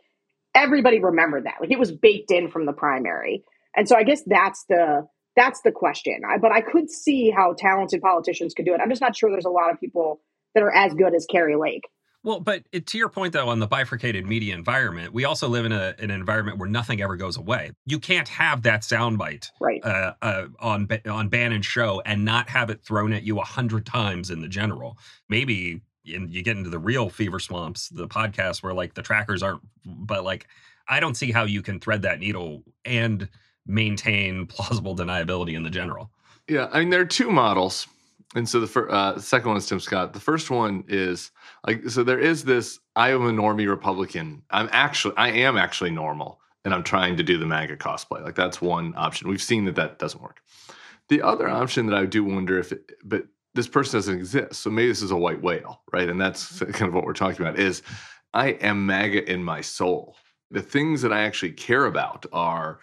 everybody remembered that. Like, it was baked in from the primary. And so I guess that's the that's the question. I, but I could see how talented politicians could do it. I'm just not sure there's a lot of people that are as good as Kari Lake. Well, but it, to your point, though, on the bifurcated media environment, we also live in a, an environment where nothing ever goes away. You can't have that soundbite right. uh, uh, on on Bannon's show and not have it thrown at you a hundred times in the general. Maybe in, you get into the real fever swamps, the podcast where like the trackers aren't, but like I don't see how you can thread that needle and maintain plausible deniability in the general. Yeah, I mean there are two models and so the fir- uh, second one is Tim Scott. The first one is like so there is this I am a normie Republican. I'm actually I am actually normal, and I'm trying to do the MAGA cosplay. Like that's one option. We've seen that that doesn't work. The other option that I do wonder if, it, but this person doesn't exist. So maybe this is a white whale, right? And that's kind of what we're talking about. Is I am MAGA in my soul. The things that I actually care about are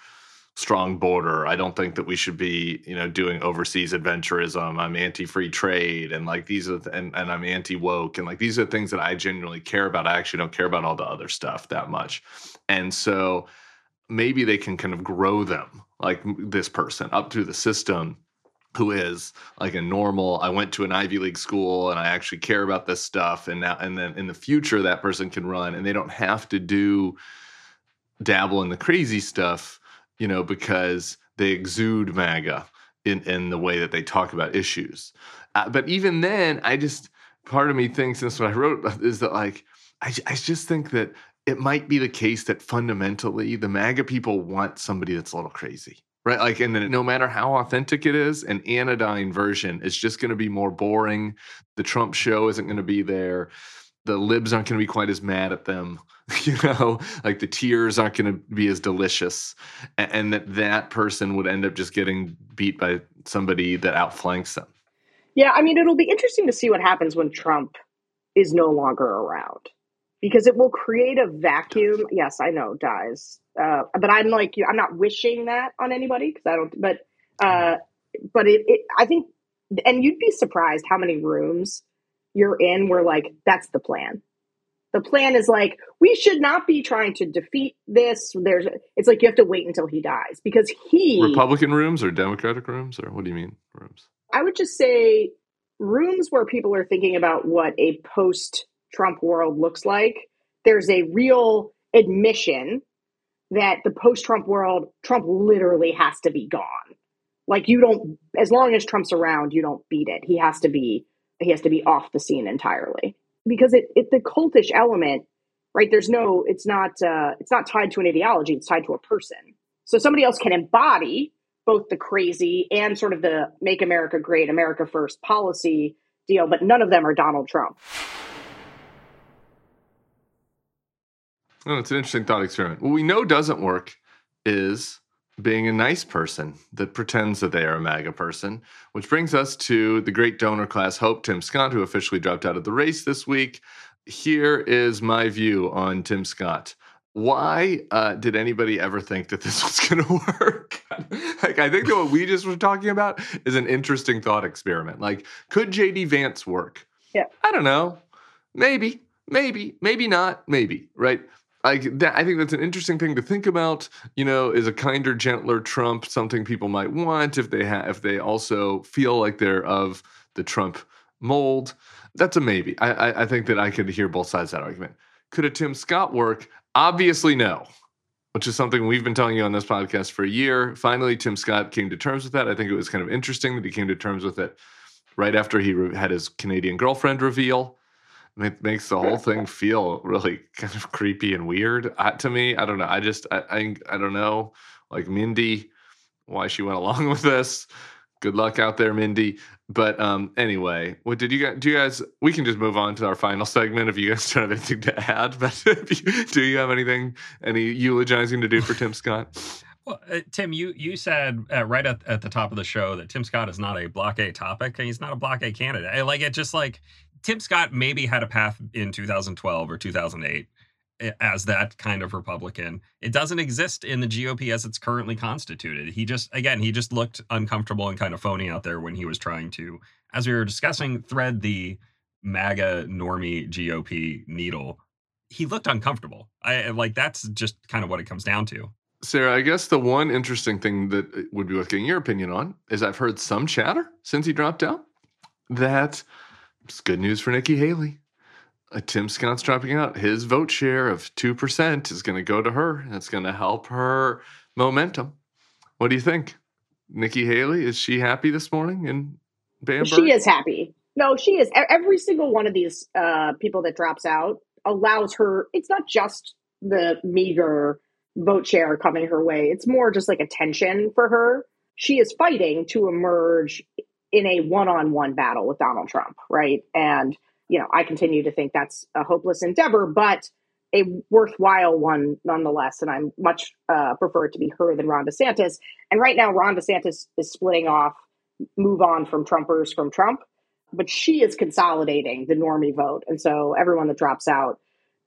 strong border. I don't think that we should be, you know, doing overseas adventurism. I'm anti-free trade, and like these are, th- and, and I'm anti-woke, and like these are things that I genuinely care about. I actually don't care about all the other stuff that much, and so maybe they can kind of grow them, like this person, up through the system who is like a normal i went to an ivy league school and i actually care about this stuff and now and then in the future that person can run and they don't have to do dabble in the crazy stuff you know because they exude maga in in the way that they talk about issues uh, but even then i just part of me thinks that's what i wrote is that like I, I just think that it might be the case that fundamentally the maga people want somebody that's a little crazy right? Like, and then no matter how authentic it is, an anodyne version is just going to be more boring. The Trump show isn't going to be there. The libs aren't going to be quite as mad at them. You know, like the tears aren't going to be as delicious, and, and that that person would end up just getting beat by somebody that outflanks them. Yeah, I mean, it'll be interesting to see what happens when Trump is no longer around because it will create a vacuum. Yes, I know, dies. Uh, but I'm like, I'm not wishing that on anybody because I don't. But uh, but it, it, I think, and you'd be surprised how many rooms you're in where like that's the plan. The plan is like we should not be trying to defeat this. There's, it's like you have to wait until he dies because he Republican rooms or Democratic rooms or what do you mean rooms? I would just say rooms where people are thinking about what a post Trump world looks like. There's a real admission that the post Trump world, Trump literally has to be gone. Like you don't, as long as Trump's around, you don't beat it. He has to be, he has to be off the scene entirely because it, it the cultish element, right? There's no, it's not, uh, it's not tied to an ideology. It's tied to a person. So somebody else can embody both the crazy and sort of the make America great, America first policy deal, but none of them are Donald Trump. Oh, it's an interesting thought experiment. What we know doesn't work is being a nice person that pretends that they are a MAGA person, which brings us to the great donor class hope, Tim Scott, who officially dropped out of the race this week. Here is my view on Tim Scott. Why uh, did anybody ever think that this was going to work? like, I think that what we just were talking about is an interesting thought experiment. Like, could JD Vance work? Yeah. I don't know. Maybe, maybe, maybe not, maybe, right? Like that, I think that's an interesting thing to think about. You know, is a kinder, gentler Trump something people might want if they have if they also feel like they're of the Trump mold? That's a maybe. I, I, I think that I could hear both sides of that argument. Could a Tim Scott work? Obviously, no. Which is something we've been telling you on this podcast for a year. Finally, Tim Scott came to terms with that. I think it was kind of interesting that he came to terms with it right after he had his Canadian girlfriend reveal. It makes the whole thing feel really kind of creepy and weird uh, to me. I don't know. I just I, I I don't know. Like Mindy, why she went along with this. Good luck out there, Mindy. But um, anyway, what did you guys? Do you guys? We can just move on to our final segment if you guys don't have anything to add. But you, do you have anything, any eulogizing to do for Tim Scott? Well, uh, Tim, you you said uh, right at, at the top of the show that Tim Scott is not a block A topic, and he's not a block A candidate. I, like it, just like Tim Scott maybe had a path in 2012 or 2008 eh, as that kind of Republican. It doesn't exist in the GOP as it's currently constituted. He just, again, he just looked uncomfortable and kind of phony out there when he was trying to, as we were discussing, thread the MAGA normie GOP needle. He looked uncomfortable. I like that's just kind of what it comes down to. Sarah, I guess the one interesting thing that uh, would be worth getting your opinion on is I've heard some chatter since he dropped out that it's good news for Nikki Haley. Uh, Tim Scott's dropping out. His vote share of 2% is going to go to her. It's going to help her momentum. What do you think? Nikki Haley, is she happy this morning in Bamberg? She is happy. No, she is. Every single one of these uh, people that drops out allows her, it's not just the meager vote share coming her way, it's more just like attention for her. She is fighting to emerge in a one-on-one battle with Donald Trump, right? And you know, I continue to think that's a hopeless endeavor, but a worthwhile one nonetheless. And I'm much uh, prefer it to be her than Ron DeSantis. And right now, Ron DeSantis is splitting off, move on from Trumpers from Trump, but she is consolidating the normie vote, and so everyone that drops out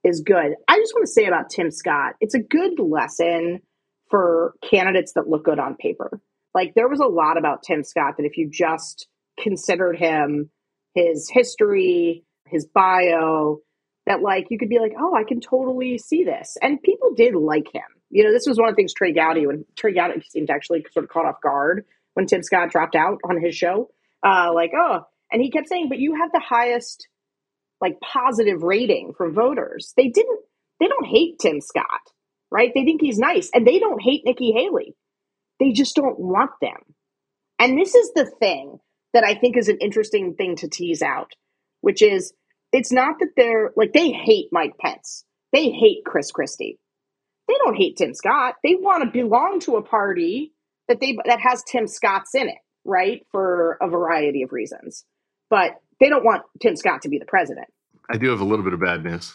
is good. I just want to say about Tim Scott, it's a good lesson for candidates that look good on paper. Like there was a lot about Tim Scott that if you just considered him, his history, his bio, that like you could be like, oh, I can totally see this. And people did like him. You know, this was one of the things Trey Gowdy, when Trey Gowdy seemed actually sort of caught off guard when Tim Scott dropped out on his show. Uh, like, oh, and he kept saying, but you have the highest like positive rating from voters. They didn't, they don't hate Tim Scott, right? They think he's nice and they don't hate Nikki Haley. They just don't want them. And this is the thing that I think is an interesting thing to tease out, which is it's not that they're like they hate Mike Pence. They hate Chris Christie. They don't hate Tim Scott. They want to belong to a party that they that has Tim Scott's in it, right? For a variety of reasons. But they don't want Tim Scott to be the president. I do have a little bit of bad news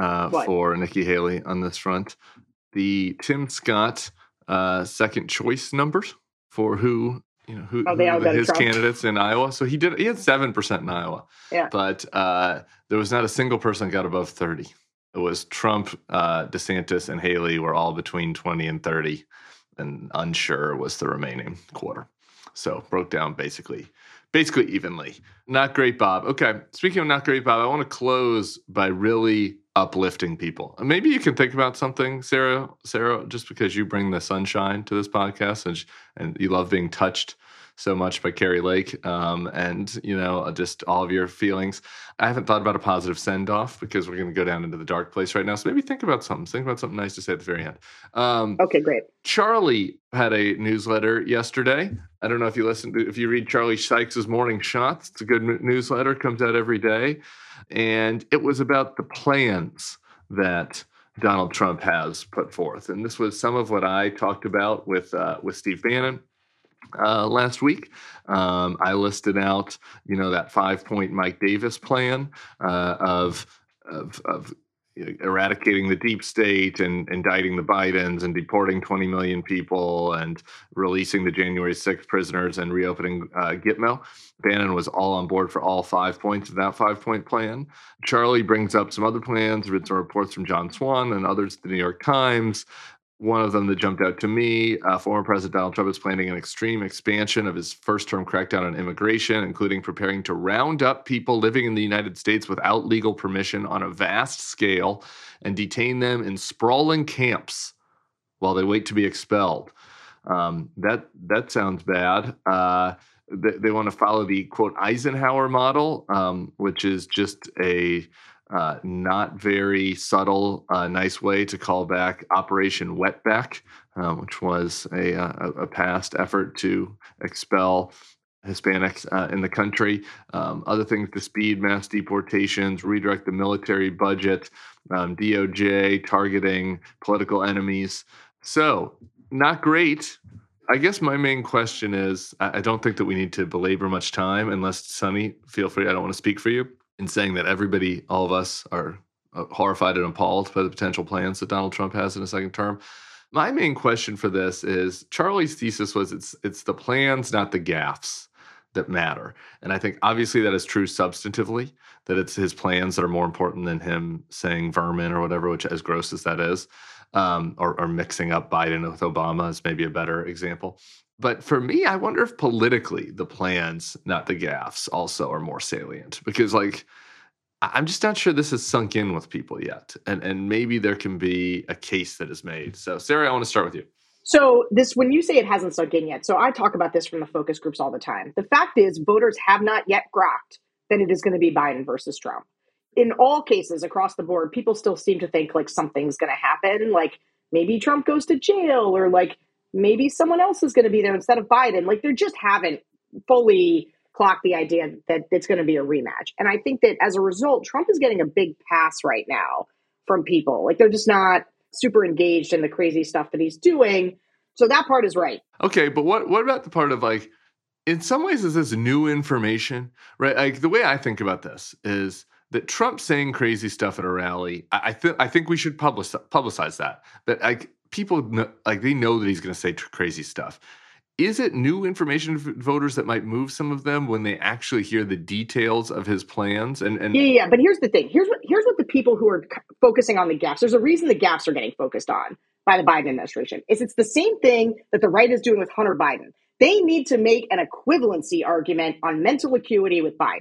uh, for Nikki Haley on this front. The Tim Scott uh, second choice numbers for who you know who, oh, who his Trump. candidates in Iowa. So he did he had seven percent in Iowa. Yeah. But uh, there was not a single person got above thirty. It was Trump, uh, DeSantis, and Haley were all between twenty and thirty, and unsure was the remaining quarter. So broke down basically basically evenly. Not great, Bob. Okay. Speaking of not great, Bob, I want to close by really uplifting people. Maybe you can think about something, Sarah. Sarah, just because you bring the sunshine to this podcast and and you love being touched so much by Kari Lake, um, and you know just all of your feelings. I haven't thought about a positive send off because we're going to go down into the dark place right now. So maybe think about something. Think about something nice to say at the very end. Um, okay, great. Charlie had a newsletter yesterday. I don't know if you listen to if you read Charlie Sykes's Morning Shots. It's a good newsletter. Comes out every day, and it was about the plans that Donald Trump has put forth. And this was some of what I talked about with uh, with Steve Bannon uh, last week. Um, I listed out, you know, that five point Mike Davis plan uh, of, of, of eradicating the deep state and indicting the Bidens and deporting 20 million people and releasing the January 6th prisoners and reopening uh, Gitmo. Bannon was all on board for all five points of that five point plan. Charlie brings up some other plans, read some reports from John Swan and others at the New York Times one of them that jumped out to me uh, former President Donald Trump is planning an extreme expansion of his first term crackdown on immigration, including preparing to round up people living in the United States without legal permission on a vast scale and detain them in sprawling camps while they wait to be expelled. Um, that that sounds bad. Uh, they, want to follow the quote Eisenhower model, um, which is just a uh, not very subtle, uh, nice way to call back Operation Wetback, uh, which was a, uh, a, a, past effort to expel Hispanics uh, in the country. Um, other things to speed mass deportations, redirect the military budget, um, DOJ targeting political enemies. So, not great. I guess my main question is I don't think that we need to belabor much time unless Sonny, feel free. I don't want to speak for you in saying that everybody, all of us, are uh, horrified and appalled by the potential plans that Donald Trump has in a second term. My main question for this is Charlie's thesis was it's it's the plans, not the gaffes, that matter. And I think obviously that is true substantively, that it's his plans that are more important than him saying vermin or whatever, which as gross as that is, um, or, or mixing up Biden with Obama is maybe a better example. But for me, I wonder if politically the plans, not the gaffes, also are more salient because, like, I'm just not sure this has sunk in with people yet, and and maybe there can be a case that is made. So, Sarah, I want to start with you. So, this when you say it hasn't sunk in yet, so I talk about this from the focus groups all the time. The fact is, voters have not yet grokked that it is going to be Biden versus Trump. In all cases across the board, people still seem to think like something's going to happen, like maybe Trump goes to jail, or like maybe someone else is going to be there instead of Biden. Like they just haven't fully clocked the idea that it's going to be a rematch. And I think that as a result, Trump is getting a big pass right now from people. Like they're just not super engaged in the crazy stuff that he's doing. So that part is right. Okay, but what what about the part of like in some ways is this new information, right? Like the way I think about this is that Trump saying crazy stuff at a rally, I, I think I think we should publicize, publicize that. But like people know, like they know that he's going to say crazy stuff. Is it new information for voters that might move some of them when they actually hear the details of his plans? And, and yeah, yeah. But here's the thing. Here's what here's what the people who are focusing on the gaps. There's a reason the gaps are getting focused on. by the Biden administration. Is it's the same thing that the right is doing with Hunter Biden. They need to make an equivalency argument on mental acuity with Biden,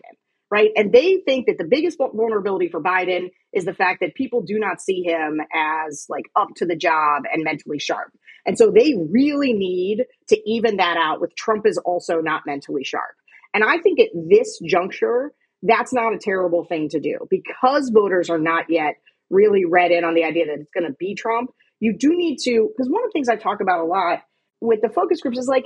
right? And they think that the biggest vulnerability for Biden is the fact that people do not see him as like up to the job and mentally sharp. And so they really need to even that out with Trump is also not mentally sharp. And I think at this juncture, that's not a terrible thing to do because voters are not yet really read in on the idea that it's going to be Trump. You do need to, because one of the things I talk about a lot with the focus groups is like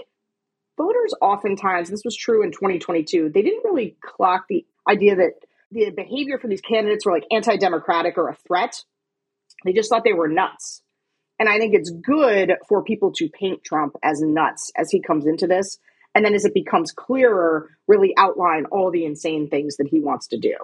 voters oftentimes, this was true in 2022, they didn't really clock the idea that the behavior from these candidates were like anti democratic or a threat. They just thought they were nuts. And I think it's good for people to paint Trump as nuts as he comes into this. And then as it becomes clearer, really outline all the insane things that he wants to do.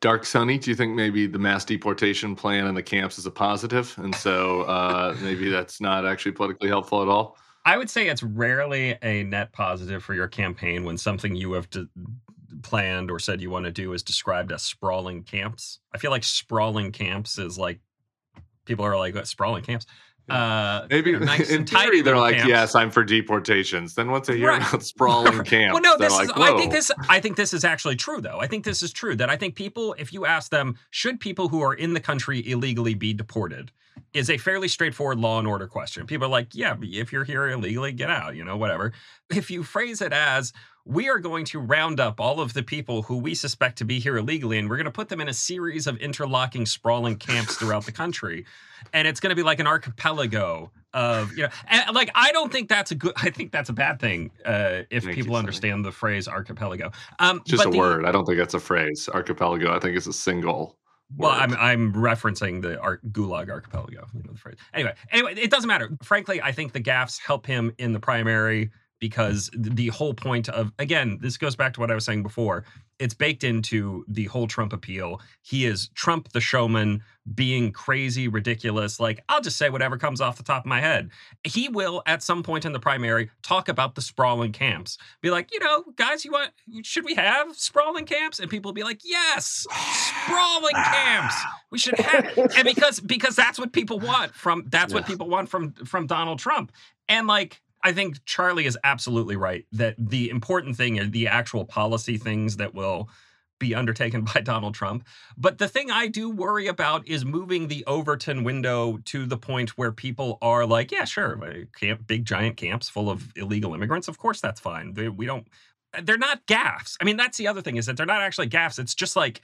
Dark Sonny, do you think maybe the mass deportation plan in the camps is a positive? And so uh, maybe that's not actually politically helpful at all? I would say it's rarely a net positive for your campaign when something you have to, planned or said you want to do is described as sprawling camps. I feel like sprawling camps is like people are like sprawling camps. Uh, Maybe you know, nice in theory they're like, camps. yes, I'm for deportations. Then once they hear right. about sprawling camps, well, no, this is. Like, I think this. I think this is actually true, though. I think this is true. That I think people, if you ask them, should people who are in the country illegally be deported, is a fairly straightforward law and order question. People are like, yeah, if you're here illegally, get out. You know, whatever. If you phrase it as we are going to round up all of the people who we suspect to be here illegally and we're going to put them in a series of interlocking sprawling camps throughout the country. And it's going to be like an archipelago of you know and like i don't think that's a good i think that's a bad thing uh, if Thank people understand the phrase archipelago. Um just a the, word. I don't think that's a phrase. Archipelago i think it's a single well, I'm I'm referencing the Ar- Gulag Archipelago, you know the phrase. Anyway, anyway, it doesn't matter. Frankly, I think the gaffes help him in the primary because the whole point of again this goes back to what i was saying before it's baked into the whole trump appeal. He is trump the showman being crazy ridiculous like i'll just say whatever comes off the top of my head. He will at some point in the primary talk about the sprawling camps. Be like you know guys you want should we have sprawling camps? And people will be like yes sprawling camps. We should have. And because because that's what people want from that's what people want from from donald trump. And like I think Charlie is absolutely right that the important thing are the actual policy things that will be undertaken by Donald Trump. But the thing I do worry about is moving the Overton window to the point where people are like, yeah, sure, camp, big giant camps full of illegal immigrants. Of course, that's fine. We don't they're not gaffes. I mean, that's the other thing is that they're not actually gaffes. It's just like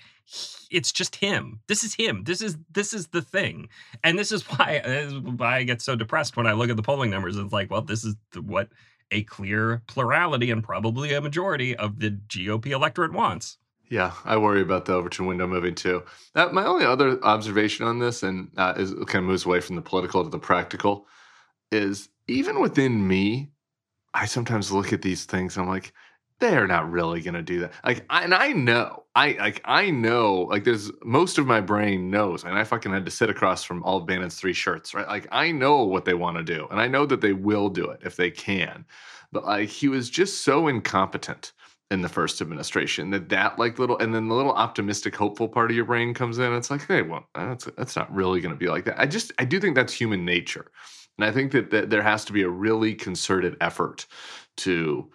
it's just him. This is him. This is this is the thing, and this is why, this is why I get so depressed when I look at the polling numbers. It's like, well, this is what a clear plurality and probably a majority of the GOP electorate wants. Yeah, I worry about the Overton window moving too. Uh, my only other observation on this, and uh, is kind of moves away from the political to the practical, is even within me, I sometimes look at these things. And I'm like they're not really going to do that. Like, I, and I know, I like, I know, like, there's most of my brain knows, and I fucking had to sit across from all of Bannon's three shirts, right? Like, I know what they want to do, and I know that they will do it if they can. But like, he was just so incompetent in the first administration that that like little, and then the little optimistic, hopeful part of your brain comes in. it's like, hey, well, that's that's not really going to be like that. I just, I do think that's human nature, and I think that, that there has to be a really concerted effort to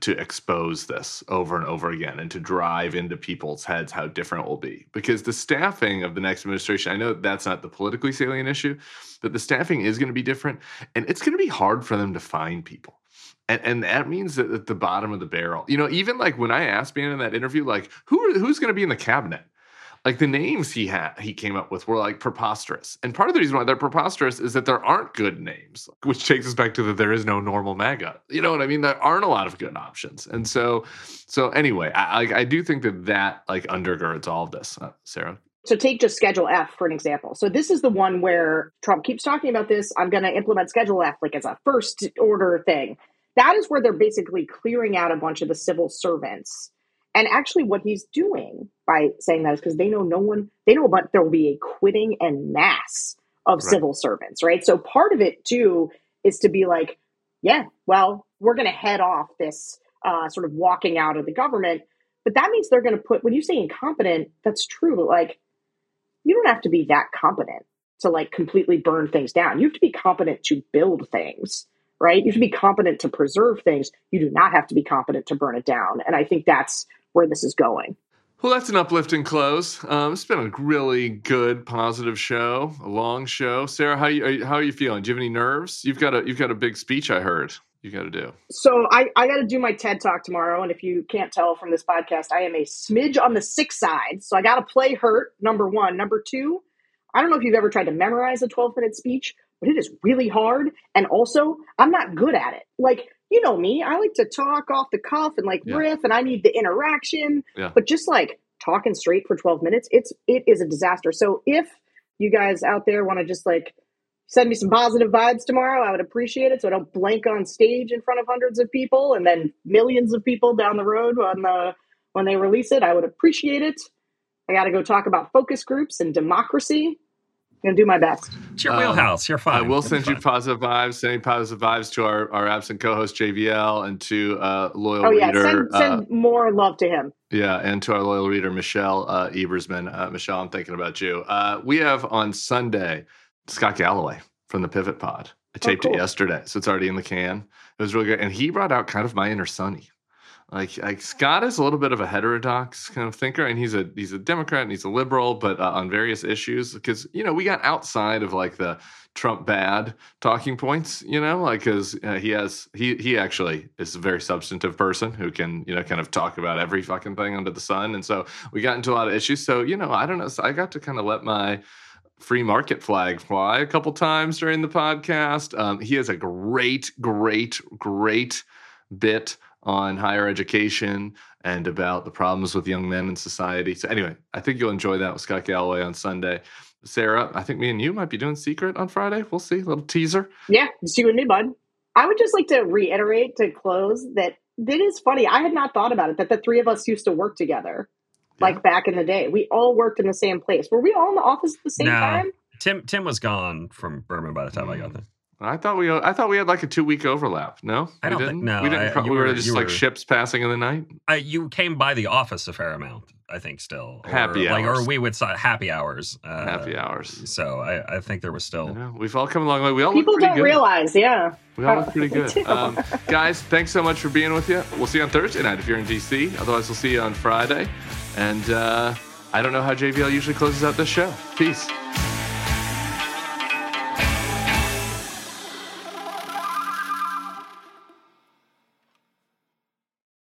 to expose this over and over again and to drive into people's heads how different it will be. Because the staffing of the next administration, I know that's not the politically salient issue, but the staffing is going to be different and it's going to be hard for them to find people. And, and that means that at the bottom of the barrel, you know, even like when I asked Bannon in that interview, like who who's going to be in the cabinet? Like the names he had he came up with were like preposterous. And part of the reason why they're preposterous is that there aren't good names which takes us back to that there is no normal maga. You know what i mean? There aren't a lot of good options. And so so anyway i i, I do think that that like undergirds all of this. Uh, sarah? So take just Schedule F for an example. So this is the one where Trump keeps talking about this. I'm going to implement Schedule F like as a first order thing. That is where they're basically clearing out a bunch of the civil servants and actually, what he's doing by saying that is because they know no one, they know about there will be a quitting and mass of right. civil servants, right? So part of it too is to be like, yeah, well, we're going to head off this uh, sort of walking out of the government. But that means they're going to put, when you say incompetent, that's true. But like, you don't have to be that competent to like completely burn things down. You have to be competent to build things, right? You have to be competent to preserve things. You do not have to be competent to burn it down. And I think that's where this is going. Well, that's an uplifting close. Um, it's been a really good, positive show, a long show. Sarah, how you, are you how are you feeling? Do you have any nerves? You've got a you've got a big speech I heard you got to do. So I I got to do my TED talk tomorrow, and if you can't tell from this podcast, I am a smidge on the sick side. So I got to play hurt. Number one, number two. I don't know if you've ever tried to memorize a 12 minute speech, but it is really hard. And also, I'm not good at it. Like you know me, I like to talk off the cuff and like yeah. riff, and I need the interaction. Yeah. But just like talking straight for 12 minutes, it's it is a disaster. So if you guys out there want to just like send me some positive vibes tomorrow, I would appreciate it. So I don't blank on stage in front of hundreds of people and then millions of people down the road when the when they release it. I would appreciate it. I got to go talk about focus groups and democracy gonna do my best. It's your wheelhouse. Um, You're fine. I will send you positive vibes. Sending positive vibes to our, our absent co-host JVL and to uh, loyal oh, yeah. reader. Send, send uh, more love to him. Yeah, and to our loyal reader Michelle uh, Ebersman. Uh, Michelle, I'm thinking about you. Uh, we have on Sunday Scott Galloway from the Pivot Pod. I oh, taped oh, cool. it yesterday, so it's already in the can. It was really good, and he brought out kind of my inner Sonny. Like, like Scott is a little bit of a heterodox kind of thinker, and he's a he's a Democrat and he's a liberal, but uh, on various issues, because you know we got outside of like the Trump bad talking points, you know, like because uh, he has he he actually is a very substantive person who can you know kind of talk about every fucking thing under the sun, and so we got into a lot of issues. So you know, I don't know, so I got to kind of let my free market flag fly a couple times during the podcast. Um, he has a great, great, great bit on higher education and about the problems with young men in society. So, anyway, I think you'll enjoy that with Scott Galloway on Sunday. Sarah, I think me and you might be doing Secret on Friday. We'll see. A little teaser. Yeah, it's you and me, bud. I would just like to reiterate to close that it is funny. I had not thought about it that the three of us used to work together, yeah. like back in the day. We all worked in the same place. Were we all in the office at the same no. time? Tim Tim was gone from Berman by the time mm. I got there. I thought we I thought we had like a two week overlap. No, I don't we think no. We didn't. I, we were, were just like were, ships passing in the night. I, you came by the office a fair amount. I think still or, happy like, or we would say happy hours. Uh, happy hours. So I, I think there was still. we've all come a long way. We all people don't good. realize. Yeah, we all look pretty good. Um, guys, thanks so much for being with you. We'll see you on Thursday night if you're in DC. Otherwise, we'll see you on Friday. And uh, I don't know how JVL usually closes out this show. Peace.